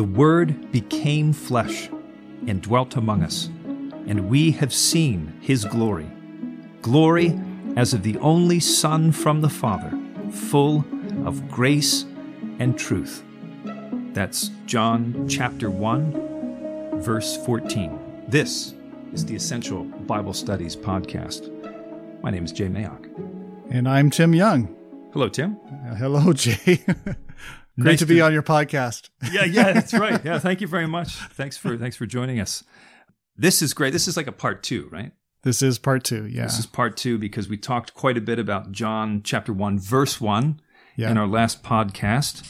The Word became flesh and dwelt among us, and we have seen his glory. Glory as of the only Son from the Father, full of grace and truth. That's John chapter 1, verse 14. This is the Essential Bible Studies podcast. My name is Jay Mayock. And I'm Tim Young. Hello, Tim. Uh, hello, Jay. Great nice to be to, on your podcast. yeah, yeah, that's right. Yeah, thank you very much. Thanks for thanks for joining us. This is great. This is like a part two, right? This is part two. Yeah, this is part two because we talked quite a bit about John chapter one, verse one, yeah. in our last podcast,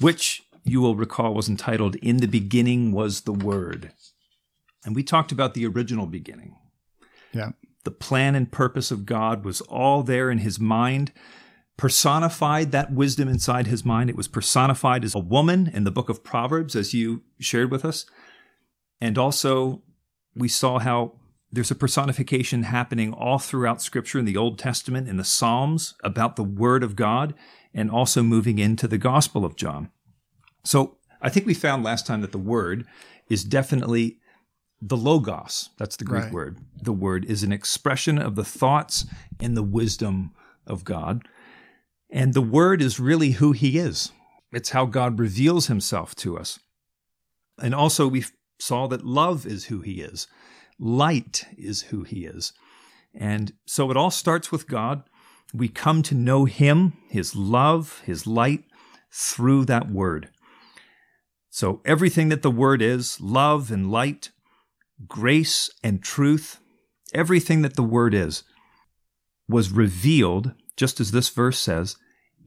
which you will recall was entitled "In the beginning was the Word," and we talked about the original beginning. Yeah, the plan and purpose of God was all there in His mind personified that wisdom inside his mind. It was personified as a woman in the book of Proverbs, as you shared with us. And also, we saw how there's a personification happening all throughout Scripture in the Old Testament, in the Psalms, about the Word of God, and also moving into the Gospel of John. So I think we found last time that the Word is definitely the Logos. That's the Greek right. word. The Word is an expression of the thoughts and the wisdom of God. And the Word is really who He is. It's how God reveals Himself to us. And also, we saw that love is who He is, light is who He is. And so it all starts with God. We come to know Him, His love, His light, through that Word. So everything that the Word is love and light, grace and truth everything that the Word is was revealed just as this verse says,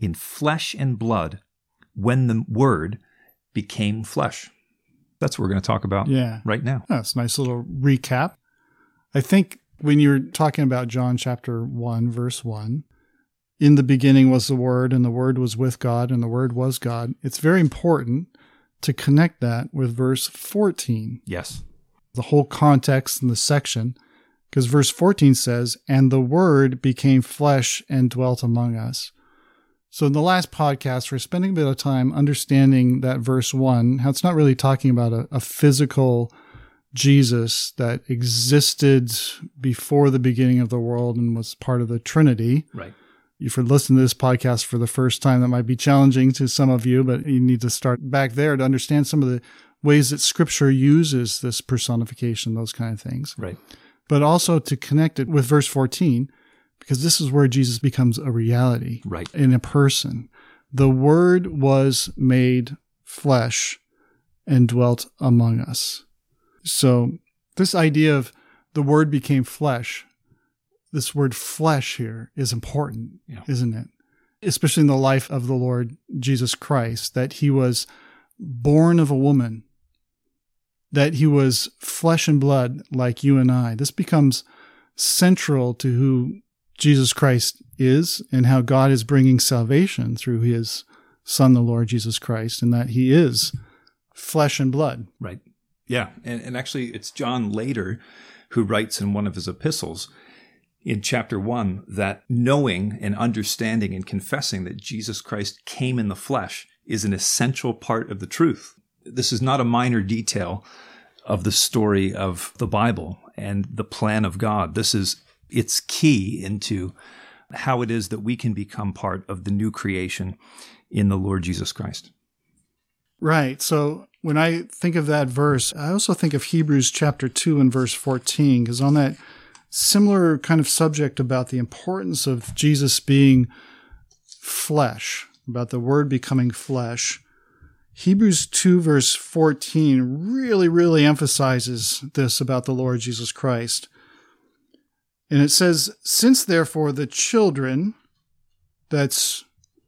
in flesh and blood when the word became flesh. That's what we're going to talk about yeah. right now. That's a nice little recap. I think when you're talking about John chapter 1, verse 1, in the beginning was the Word, and the Word was with God, and the Word was God. It's very important to connect that with verse 14. Yes. The whole context in the section because verse 14 says, And the Word became flesh and dwelt among us. So in the last podcast, we're spending a bit of time understanding that verse 1, how it's not really talking about a, a physical Jesus that existed before the beginning of the world and was part of the Trinity. Right. If you're listening to this podcast for the first time, that might be challenging to some of you, but you need to start back there to understand some of the ways that scripture uses this personification, those kind of things. Right but also to connect it with verse 14, because this is where Jesus becomes a reality right. in a person. The Word was made flesh and dwelt among us. So, this idea of the Word became flesh, this word flesh here is important, yeah. isn't it? Especially in the life of the Lord Jesus Christ, that he was born of a woman that he was flesh and blood like you and I. This becomes central to who Jesus Christ is and how God is bringing salvation through his son, the Lord Jesus Christ, and that he is flesh and blood. Right. Yeah. And, and actually, it's John later who writes in one of his epistles in chapter one that knowing and understanding and confessing that Jesus Christ came in the flesh is an essential part of the truth this is not a minor detail of the story of the Bible and the plan of God. This is its key into how it is that we can become part of the new creation in the Lord Jesus Christ. Right. So when I think of that verse, I also think of Hebrews chapter 2 and verse 14, because on that similar kind of subject about the importance of Jesus being flesh, about the word becoming flesh, Hebrews 2 verse 14 really, really emphasizes this about the Lord Jesus Christ. And it says, Since therefore the children, that's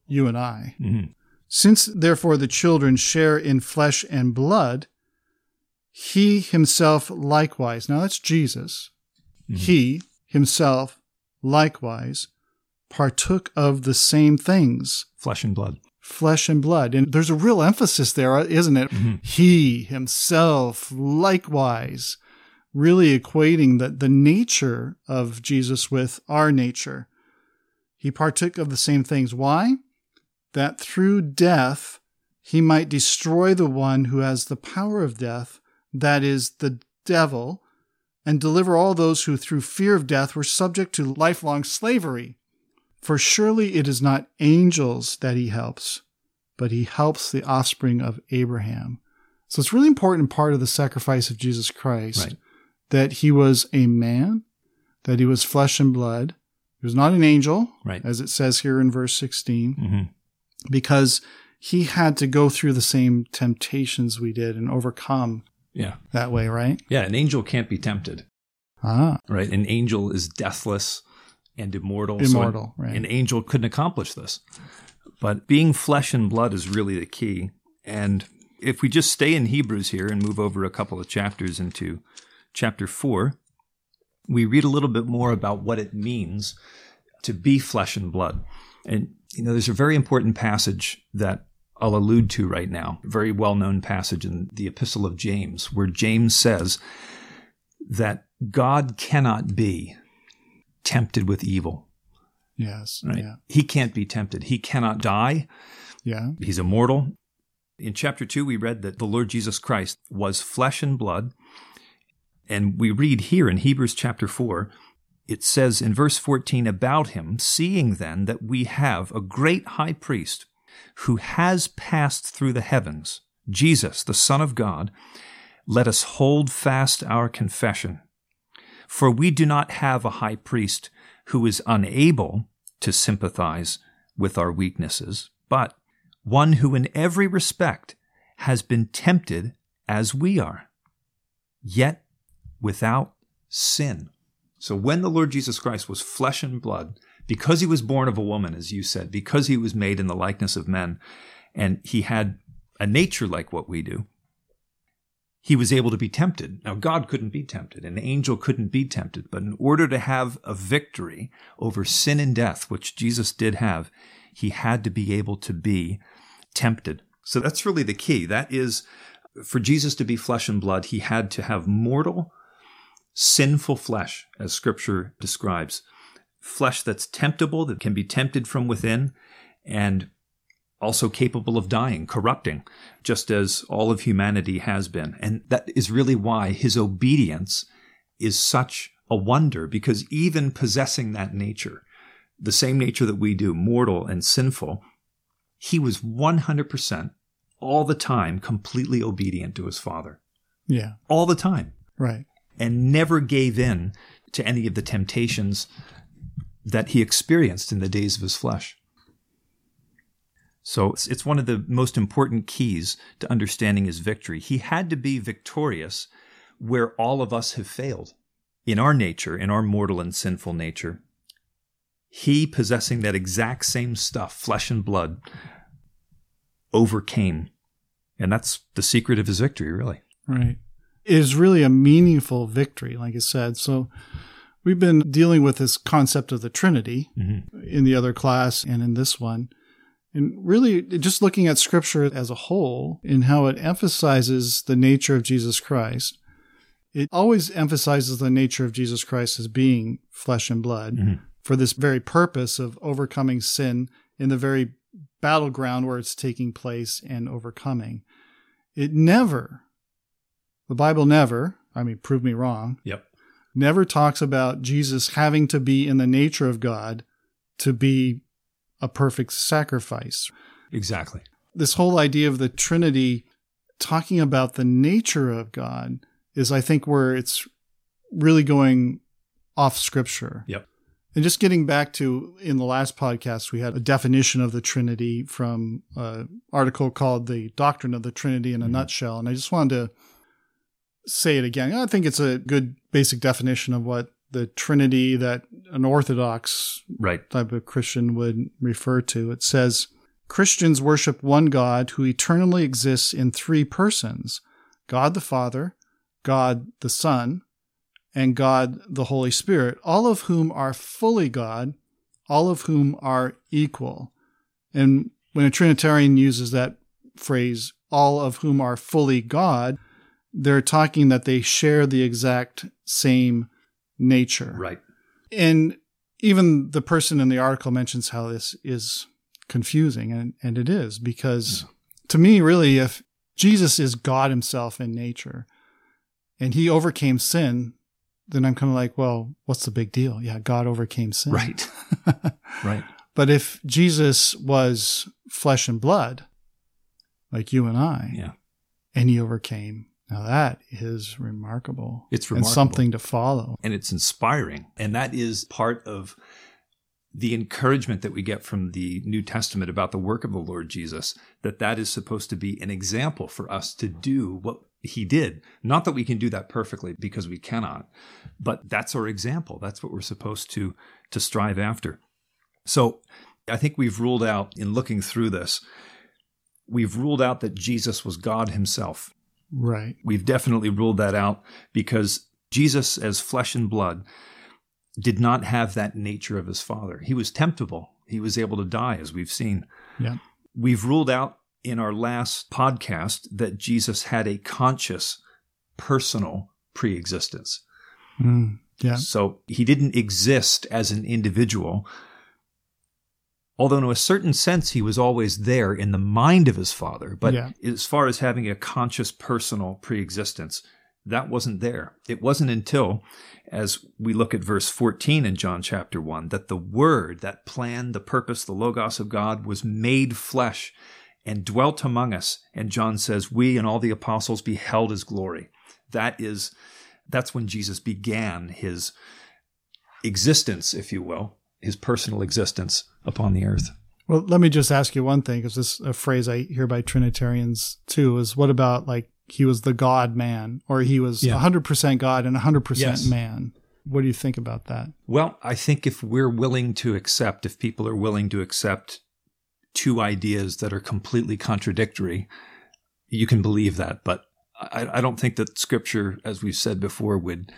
you and I, mm-hmm. since therefore the children share in flesh and blood, he himself likewise, now that's Jesus, mm-hmm. he himself likewise partook of the same things. Flesh and blood flesh and blood. And there's a real emphasis there, isn't it? Mm-hmm. He himself likewise, really equating the, the nature of Jesus with our nature. He partook of the same things. Why? That through death he might destroy the one who has the power of death, that is, the devil, and deliver all those who through fear of death were subject to lifelong slavery. For surely it is not angels that he helps, but he helps the offspring of Abraham. So it's really important part of the sacrifice of Jesus Christ Right. That he was a man, that he was flesh and blood. He was not an angel, Right. as it says here in verse 16, hmm because he had to go through the same temptations we did and overcome Yeah. that way, right? Yeah. An angel can't be tempted, Ah, right? An angel is deathless and immortal. so an- Immortal, right. An angel couldn't accomplish this. But being flesh and blood is really the key. And if we just stay in Hebrews here and move over a couple of chapters into chapter four, we read a little bit more about what it means to be flesh and blood. And, you know, there's a very important passage that I'll allude to right now, a very well known passage in the Epistle of James, where James says that God cannot be tempted with evil. yes. Right? Yeah. He can't be tempted. He cannot die. Yeah. He's immortal. In chapter 2, we read that the Lord Jesus Christ was flesh and blood. And we read here in Hebrews chapter 4, it says in verse 14 about him, seeing then that we have a great high priest who has passed through the heavens, Jesus, the Son of God, let us hold fast our confession. For we do not have a high priest who is unable to sympathize with our weaknesses, but one who in every respect has been tempted as we are, yet without sin. So when the Lord Jesus Christ was flesh and blood, because he was born of a woman, as you said, because he was made in the likeness of men, and he had a nature like what we do, he was able to be tempted. Now, God couldn't be tempted, an angel couldn't be tempted, but in order to have a victory over sin and death, which Jesus did have, he had to be able to be tempted. So that's really the key. That is, for Jesus to be flesh and blood, he had to have mortal, sinful flesh, as scripture describes. Flesh that's temptable, that can be tempted from within, and also capable of dying, corrupting, just as all of humanity has been. And that is really why his obedience is such a wonder, because even possessing that nature, the same nature that we do, mortal and sinful, he was 100% all the time completely obedient to his father. Yeah. All the time. Right. And never gave in to any of the temptations that he experienced in the days of his flesh. So it's, it's one of the most important keys to understanding his victory. He had to be victorious where all of us have failed. In our nature, in our mortal and sinful nature, he possessing that exact same stuff, flesh and blood, overcame. And that's the secret of his victory, really. Right. Is really a meaningful victory, like I said. So we've been dealing with this concept of the Trinity mm-hmm. in the other class and in this one. And really just looking at scripture as a whole and how it emphasizes the nature of Jesus Christ. It always emphasizes the nature of Jesus Christ as being flesh and blood mm-hmm. for this very purpose of overcoming sin in the very battleground where it's taking place and overcoming. It never, the Bible never, I mean, prove me wrong, Yep. never talks about Jesus having to be in the nature of God to be a perfect sacrifice. Exactly. This whole idea of the Trinity talking about the nature of God is, I think, where it's really going off scripture. Yep. And just getting back to in the last podcast, we had a definition of the Trinity from an article called The Doctrine of the Trinity in a mm-hmm. Nutshell. And I just wanted to say it again. I think it's a good basic definition of what the Trinity that an Orthodox Right. type of Christian would refer to. It says Christians worship one God who eternally exists in three persons God the Father, God the Son, and God the Holy Spirit, all of whom are fully God, all of whom are equal. And when a Trinitarian uses that phrase, all of whom are fully God, they're talking that they share the exact same nature. Right. And even the person in the article mentions how this is confusing, and, and it is because to me, really, if Jesus is God himself in nature and he overcame sin, then I'm kind of like, well, what's the big deal? Yeah, God overcame sin. Right. right. But if Jesus was flesh and blood, like you and I, Yeah. and he overcame, now that is remarkable. It's remarkable. and something to follow. and it's inspiring. And that is part of the encouragement that we get from the New Testament about the work of the Lord Jesus, that that is supposed to be an example for us to do what he did. Not that we can do that perfectly because we cannot, but that's our example. That's what we're supposed to, to strive after. So I think we've ruled out in looking through this, we've ruled out that Jesus was God himself. Right. We've definitely ruled that out because Jesus, as flesh and blood, did not have that nature of his father. He was temptable. He was able to die, as we've seen. Yeah. We've ruled out in our last podcast that Jesus had a conscious, personal preexistence. Mm, yeah. So he didn't exist as an individual. Although, in a certain sense, he was always there in the mind of his father. But Yeah. as far as having a conscious, personal preexistence, that wasn't there. It wasn't until, as we look at verse 14 in John chapter 1, that the Word, that plan, the purpose, the Logos of God was made flesh and dwelt among us. And John says, We and all the apostles beheld his glory. That is, that's when Jesus began his existence, if you will, his personal existence upon the earth. Well, let me just ask you one thing, because this is a phrase I hear by Trinitarians too. Is what about like he was the God man, or he was Yeah. 100% God and 100% Yes. man? What do you think about that? Well, I think if we're willing to accept, if people are willing to accept two ideas that are completely contradictory, you can believe that. But I, I don't think that scripture, as we've said before, would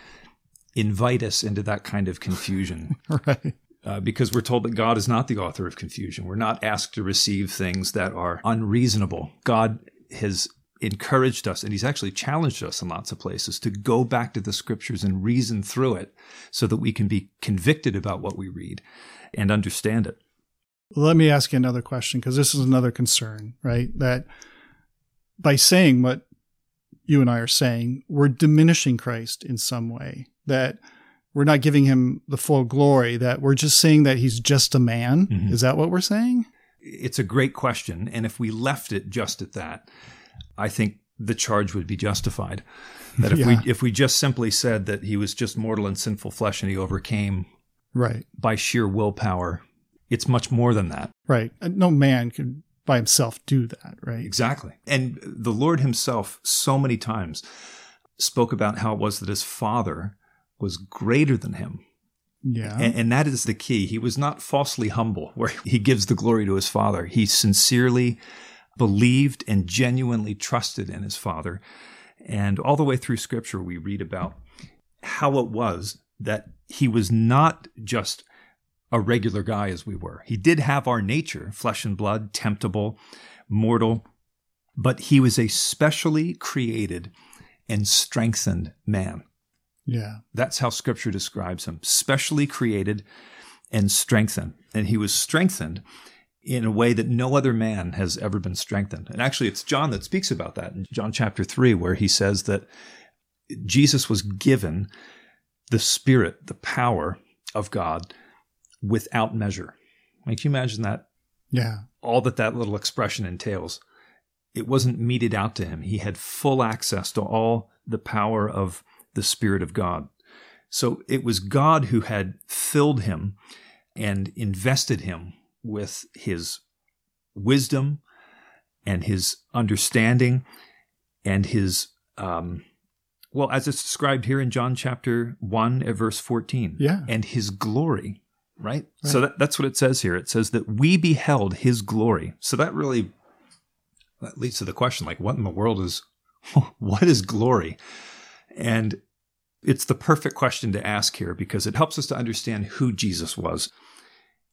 invite us into that kind of confusion. right. Uh, because we're told that God is not the author of confusion. We're not asked to receive things that are unreasonable. God has encouraged us and he's actually challenged us in lots of places to go back to the scriptures and reason through it so that we can be convicted about what we read and understand it. Let me ask you another question, because this is another concern, right? That by saying what you and I are saying, we're diminishing Christ in some way. That we're not giving him the full glory. That we're just saying that he's just a man. Mhm. Is that what we're saying? It's a great question. And if we left it just at that, I think the charge would be justified. That if Yeah. we if we just simply said that he was just mortal and sinful flesh and he overcame Right. by sheer willpower, it's much more than that. Right. No man could by himself do that, right? Exactly. And the Lord himself, so many times, spoke about how it was that his father was greater than him. Yeah. And, and that is the key. He was not falsely humble, where he gives the glory to his father. He sincerely believed and genuinely trusted in his father. And all the way through scripture, we read about how it was that he was not just a regular guy as we were. He did have our nature, flesh and blood, temptable, mortal, but he was a specially created and strengthened man. Yeah. That's how scripture describes him specially created and strengthened. And he was strengthened in a way that no other man has ever been strengthened. And actually, it's John that speaks about that in John chapter 3, where he says that Jesus was given the spirit, the power of God without measure. Like, can you imagine that? Yeah. All that that little expression entails. It wasn't meted out to him. He had full access to all the power of the Spirit of God. So it was God who had filled him and invested him with his wisdom and his understanding and his, um, well, as it's described here in John chapter 1 at verse 14, Yeah. and his glory, right? Right. So that, that's what it says here. It says that we beheld his glory. So that really that leads to the question like, what in the world is, what is glory? And it's the perfect question to ask here because it helps us to understand who Jesus was.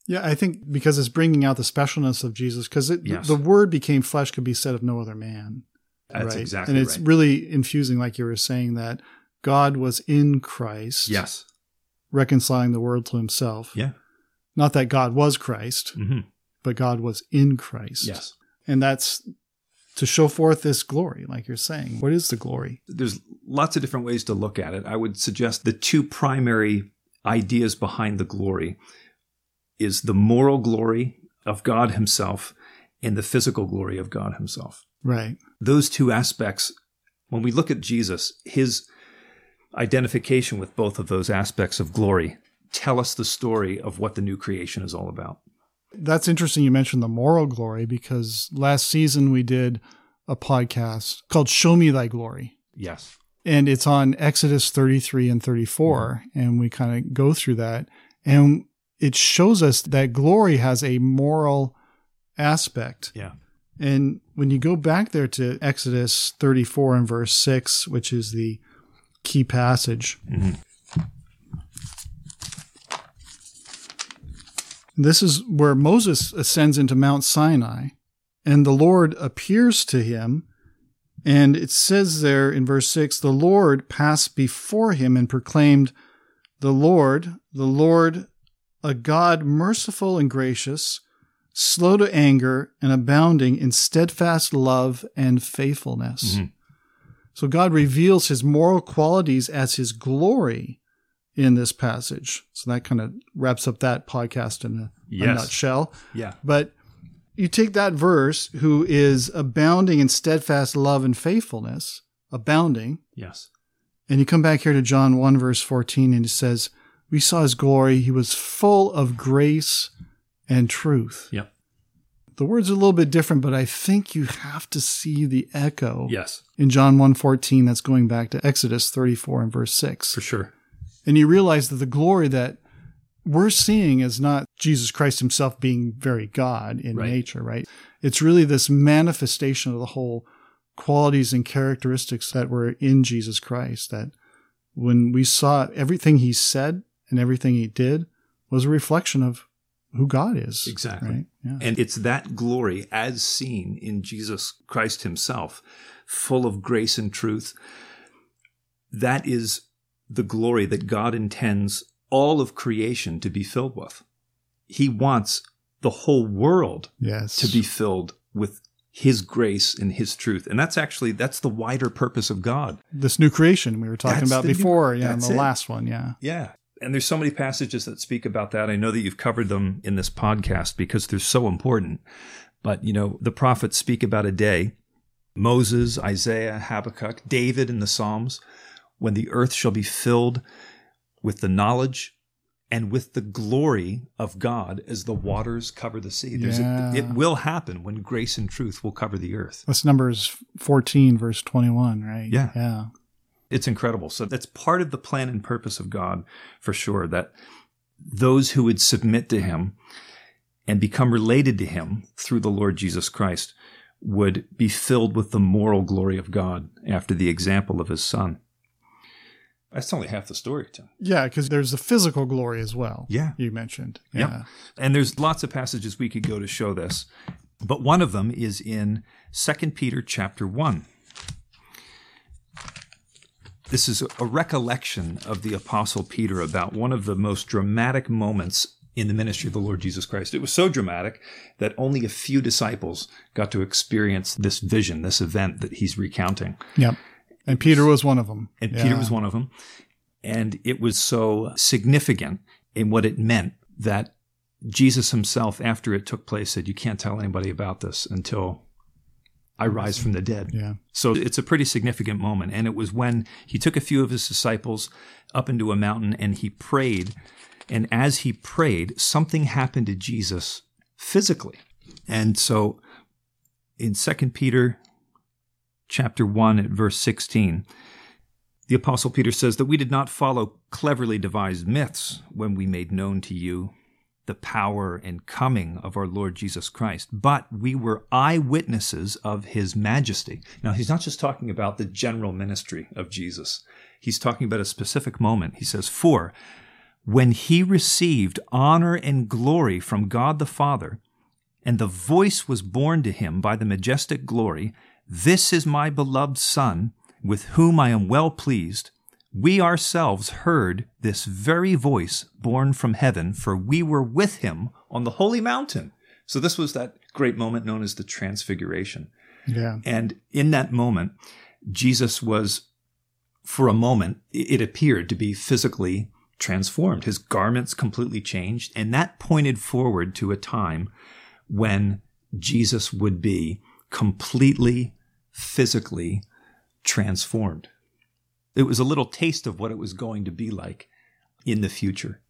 Yeah, I think because it's bringing out the specialness of Jesus, because Yes. the word became flesh could be said of no other man. That's right? exactly And it's right. really infusing, like you were saying, that God was in Christ, yes. reconciling the world to himself. Yeah. Not that God was Christ, hmm but God was in Christ. Yes. And that's to show forth this glory, like you're saying. What is the glory? There's lots of different ways to look at it. I would suggest the two primary ideas behind the glory is the moral glory of God Himself and the physical glory of God Himself. Right. Those two aspects, when we look at Jesus, His identification with both of those aspects of glory tell us the story of what the new creation is all about. That's interesting you mentioned the moral glory because last season we did a podcast called Show Me Thy Glory. Yes. And it's on Exodus 33 and 34. Mm-hmm. And we kind of go through that. And it shows us that glory has a moral aspect. Yeah. And when you go back there to Exodus 34 and verse 6, which is the key passage, mm-hmm. This is where Moses ascends into Mount Sinai, and the Lord appears to him. And it says there in verse 6 the Lord passed before him and proclaimed, The Lord, the Lord, a God merciful and gracious, slow to anger, and abounding in steadfast love and faithfulness. Mm-hmm. So God reveals his moral qualities as his glory in this passage. So that kind of wraps up that podcast in a, yes. a nutshell. Yeah. But you take that verse, who is abounding in steadfast love and faithfulness, abounding. Yes. And you come back here to John 1, verse 14, and it says, We saw his glory. He was full of grace and truth. Yep. The words are a little bit different, but I think you have to see the echo. Yes. In John 1:14 that's going back to Exodus 34 and verse 6. For sure. And you realize that the glory that we're seeing is not Jesus Christ himself being very God in right. nature, right? It's really this manifestation of the whole qualities and characteristics that were in Jesus Christ that when we saw everything he said and everything he did was a reflection of who God is. Exactly. Right? Yeah. And it's that glory as seen in Jesus Christ himself, full of grace and truth. That is the glory that God intends all of creation to be filled with. He wants the whole world yes. to be filled with his grace and his truth. And that's actually that's the wider purpose of God. This new creation we were talking that's about before, new, yeah, in the it. last one, yeah. Yeah. And there's so many passages that speak about that. I know that you've covered them in this podcast because they're so important. But, you know, the prophets speak about a day Moses, Isaiah, Habakkuk, David in the Psalms when the earth shall be filled with the knowledge and with the glory of God as the waters cover the sea. Yeah. A, it will happen when grace and truth will cover the earth. That's Numbers 14, verse 21, right? Yeah. Yeah. It's incredible. So that's part of the plan and purpose of God for sure that those who would submit to him and become related to him through the Lord Jesus Christ would be filled with the moral glory of God after the example of his son. That's only half the story, Tim. Yeah, because there's the physical glory as well. Yeah. You mentioned. Yeah. And there's lots of passages we could go to show this. But one of them is in 2 Peter chapter 1. This is a recollection of the Apostle Peter about one of the most dramatic moments in the ministry of the Lord Jesus Christ. It was so dramatic that only a few disciples got to experience this vision, this event that he's recounting. Yep. And Peter was one of them. And yeah. Peter was one of them. And it was so significant in what it meant that Jesus himself, after it took place, said, You can't tell anybody about this until I rise from the dead. Yeah. So it's a pretty significant moment. And it was when he took a few of his disciples up into a mountain and he prayed. And as he prayed, something happened to Jesus physically. And so in 2 Peter chapter 1 at verse 16. The Apostle Peter says that we did not follow cleverly devised myths when we made known to you the power and coming of our Lord Jesus Christ, but we were eyewitnesses of his majesty. Now, he's not just talking about the general ministry of Jesus, he's talking about a specific moment. He says, For when he received honor and glory from God the Father, and the voice was borne to him by the majestic glory, this is my beloved Son, with whom I am well pleased. We ourselves heard this very voice borne from heaven, for we were with him on the holy mountain. So, this was that great moment known as the Transfiguration. Yeah. And in that moment, Jesus was, for a moment, it appeared to be physically transformed. His garments completely changed. And that pointed forward to a time when Jesus would be completely physically transformed. It was a little taste of what it was going to be like in the future.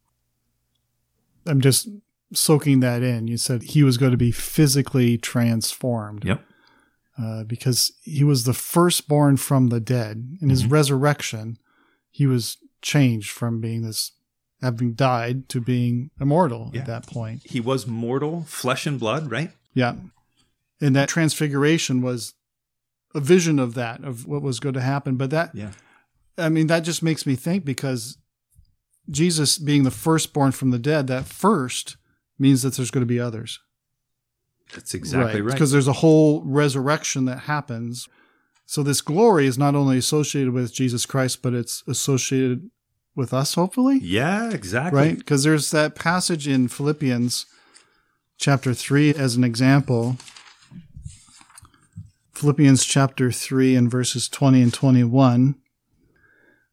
I'm just soaking that in. You said he was going to be physically transformed. Yep. Uh, because he was the firstborn from the dead. In his Mhm. resurrection, he was changed from being this, having died, to being immortal Yeah. at that point. He was mortal, flesh and blood, right? Yeah. And that transfiguration was a vision of that, of what was going to happen. But that, Yeah. I mean, that just makes me think because Jesus being the firstborn from the dead, that first means that there's going to be others. That's exactly right. Because there's a whole resurrection that happens. So this glory is not only associated with Jesus Christ, but it's associated with us, hopefully. yeah, exactly. Right? Because there's that passage in Philippians chapter 3 as an example. Philippians chapter 3 and verses 20 and 21,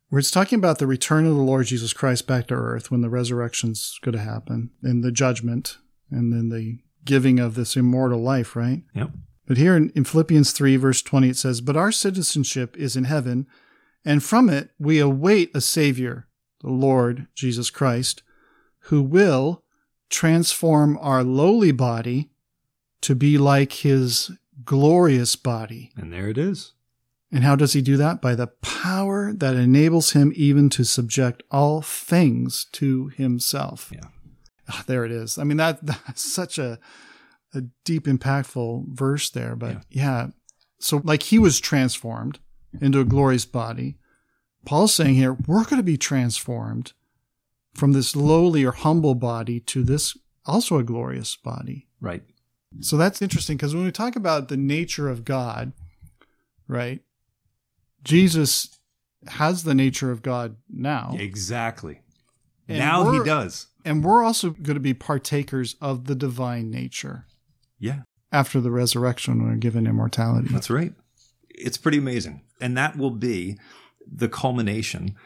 where it's talking about the return of the Lord Jesus Christ back to earth when the resurrection's going to happen and the judgment and then the giving of this immortal life, right? Yep. But here in, in Philippians 3, verse 20, it says, But our citizenship is in heaven, and from it we await a Savior, the Lord Jesus Christ, who will transform our lowly body to be like his glorious body. And there it is. And how does he do that? By the power that enables him even to subject all things to himself. Yeah. Ah, there it is. I mean, that that's such a, a deep, impactful verse there. But yeah. So, like he was transformed into a glorious body. Paul's saying here, we're going to be transformed from this lowly or humble body to this also a glorious body. Right. So that's interesting because when we talk about the nature of God, right? Jesus has the nature of God now. Exactly. And now he does. And we're also going to be partakers of the divine nature Yeah, after the resurrection we're given immortality. that's right. It's pretty amazing. And that will be the culmination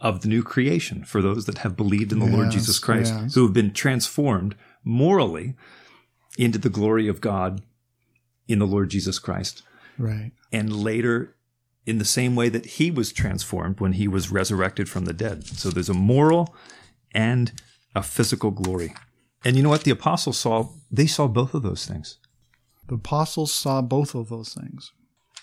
of the new creation for those that have believed in the Lord Jesus Christ, yes. who have been transformed morally into the glory of God in the Lord Jesus Christ. Right. and later in the same way that he was transformed when he was resurrected from the dead. So there's a moral and a physical glory. And you know what? The apostles saw, they saw both of those things. The apostles saw both of those things.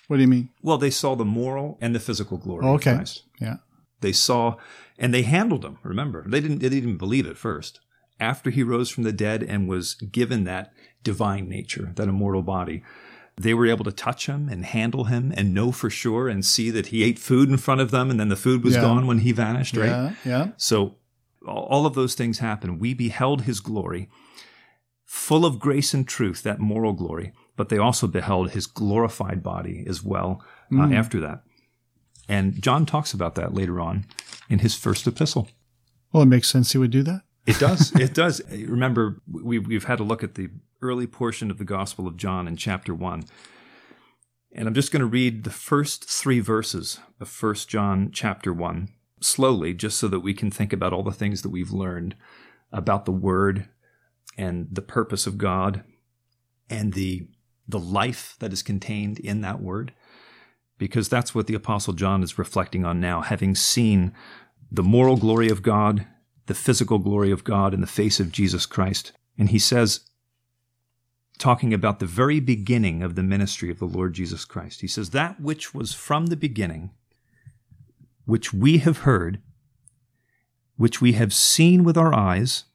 What do you mean? Well, they saw the moral and the physical glory Okay. of Christ. Yeah. They saw, and they handled them. Remember, they didn't, they didn't even believe it first. After he rose from the dead and was given that divine nature, that immortal body, they were able to touch him and handle him and know for sure and see that he ate food in front of them and then the food was Yeah. gone when he vanished, right? Yeah. Yeah. So all of those things happened. We beheld his glory, full of grace and truth, that moral glory, but they also beheld his glorified body as well uh, Mm. after that. And John talks about that later on in his first epistle. Well, it makes sense he would do that. It does. it does. Remember, we, we've had a look at the early portion of the Gospel of John in chapter 1. And I'm just going to read the first three verses of 1 John chapter 1 slowly, just so that we can think about all the things that we've learned about the Word and the purpose of God and the, the life that is contained in that Word. Because that's what the Apostle John is reflecting on now, having seen the moral glory of God the physical glory of God in the face of Jesus Christ. And he says, talking about the very beginning of the ministry of the Lord Jesus Christ, he says, That which was from the beginning, which we have heard, which we have seen with our eyes,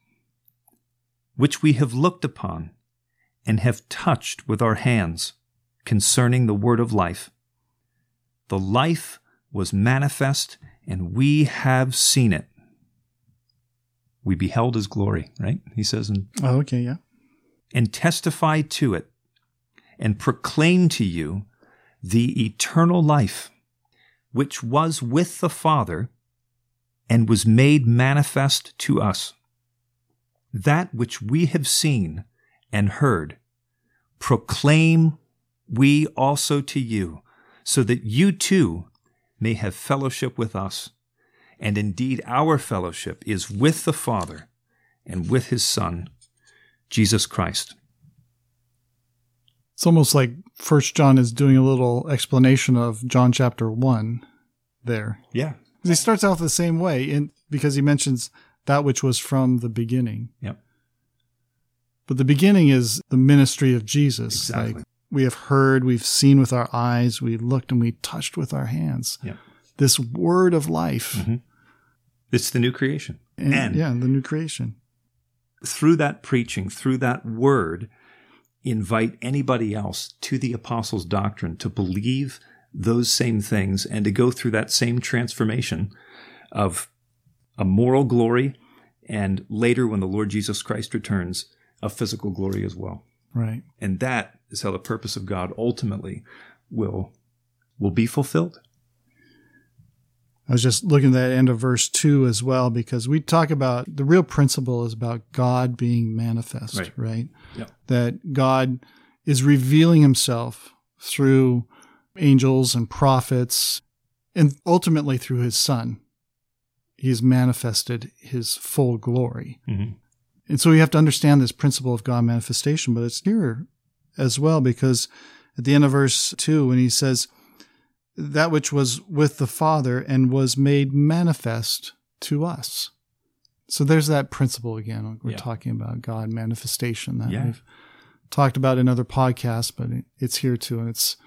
which we have looked upon, and have touched with our hands concerning the word of life. The life was manifest, and we have seen it we beheld his glory, right? He says, and, Oh, okay. Yeah. and testify to it and proclaim to you the eternal life which was with the Father and was made manifest to us. That which we have seen and heard, proclaim we also to you, so that you too may have fellowship with us. And indeed, our fellowship is with the Father and with his Son, Jesus Christ. It's almost like First John is doing a little explanation of John chapter one there. Yeah. He starts out the same way in, because he mentions that which was from the beginning. Yep. But the beginning is the ministry of Jesus. Exactly. Like we have heard, we've seen with our eyes, we looked and we touched with our hands. Yep. This word of life. Mhm. It's the new creation. And, And- yeah, the new creation. through that preaching, through that word, invite anybody else to the apostles' doctrine to believe those same things and to go through that same transformation of a moral glory and later when the Lord Jesus Christ returns, a physical glory as well. Right. And that is how the purpose of God ultimately will will be fulfilled. I was just looking at that end of verse two as well, because we talk about the real principle is about God being manifest, Right. right? Yep. That God is revealing himself through angels and prophets and ultimately through his son. He's manifested his full glory. Mhm. And so we have to understand this principle of God manifestation, but it's nearer as well because at the end of verse 2, when he says, that which was with the Father and was made manifest to us. So there's that principle again. We're Yeah. talking about God manifestation that Yeah. we've talked about in other podcasts, but it's here too. And it's,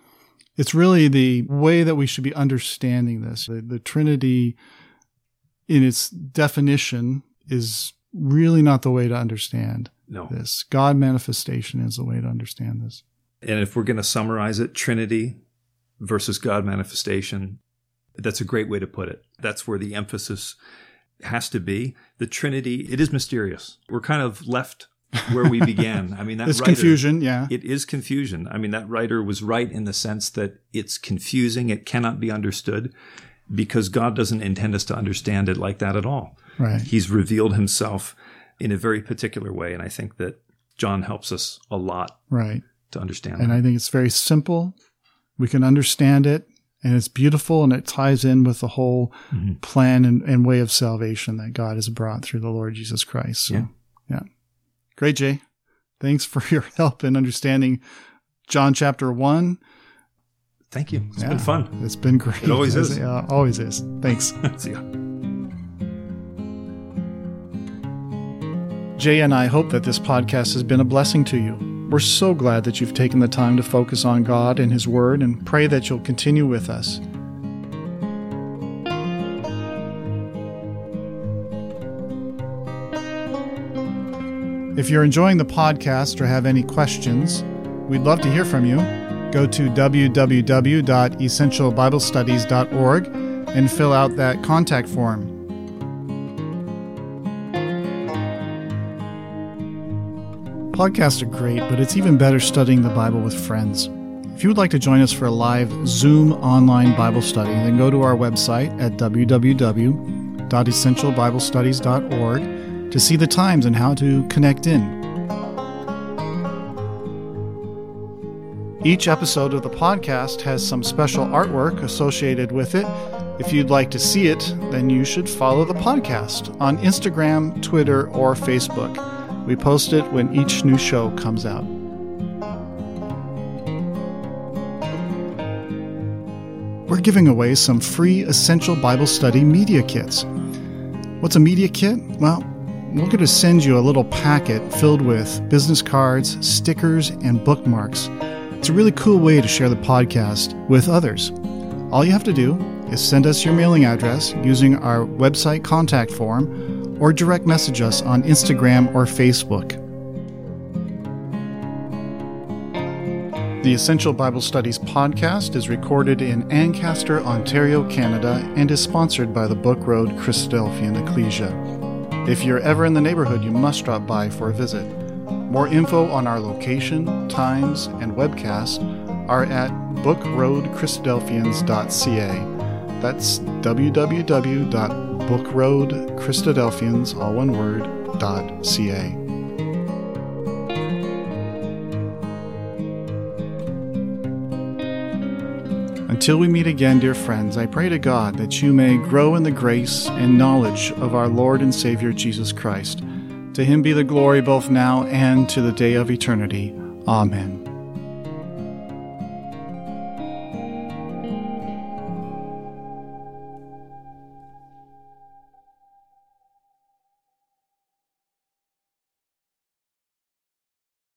it's really the way that we should be understanding this. The, the Trinity in its definition is really not the way to understand No. this. God manifestation is the way to understand this. And if we're going to summarize it, Trinity versus God manifestation, that's a great way to put it. That's where the emphasis has to be. The Trinity, it is mysterious. We're kind of left where we began. I mean, that It's writer- confusion, yeah. It is confusion. I mean, that writer was right in the sense that it's confusing. It cannot be understood because God doesn't intend us to understand it like that at all. right. He's revealed himself in a very particular way. And I think that John helps us a lot Right. to understand And that. I think it's very simple. We can understand it and it's beautiful and it ties in with the whole Mhm. plan and, and way of salvation that God has brought through the Lord Jesus Christ. So, Yeah. yeah. Great, Jay. Thanks for your help in understanding John chapter one. Thank you. It's Yeah. been fun. It's been great. It always is. Yeah, always is. Thanks. See ya. Jay and I hope that this podcast has been a blessing to you. We're so glad that you've taken the time to focus on God and His Word and pray that you'll continue with us. If you're enjoying the podcast or have any questions, we'd love to hear from you. Go to www.essentialbiblestudies.org and fill out that contact form. Podcasts are great, but it's even better studying the Bible with friends. If you would like to join us for a live Zoom online Bible study, then go to our website at www.essentialbiblestudies.org to see the times and how to connect in. Each episode of the podcast has some special artwork associated with it. If you'd like to see it, then you should follow the podcast on Instagram, Twitter, or Facebook. We post it when each new show comes out. We're giving away some free Essential Bible Study media kits. What's a media kit? Well, we're going to send you a little packet filled with business cards, stickers, and bookmarks. It's a really cool way to share the podcast with others. All you have to do is send us your mailing address using our website contact form or direct message us on Instagram or Facebook. The Essential Bible Studies podcast is recorded in Ancaster, Ontario, Canada, and is sponsored by the Book Road Christadelphian Ecclesia. If you're ever in the neighborhood, you must drop by for a visit. More info on our location, times, and webcast are at bookroadchristadelphians.ca. That's www.bookroadchristadelphians, all one word, dot .ca. Until we meet again, dear friends, I pray to God that you may grow in the grace and knowledge of our Lord and Savior Jesus Christ. To him be the glory both now and to the day of eternity. Amen.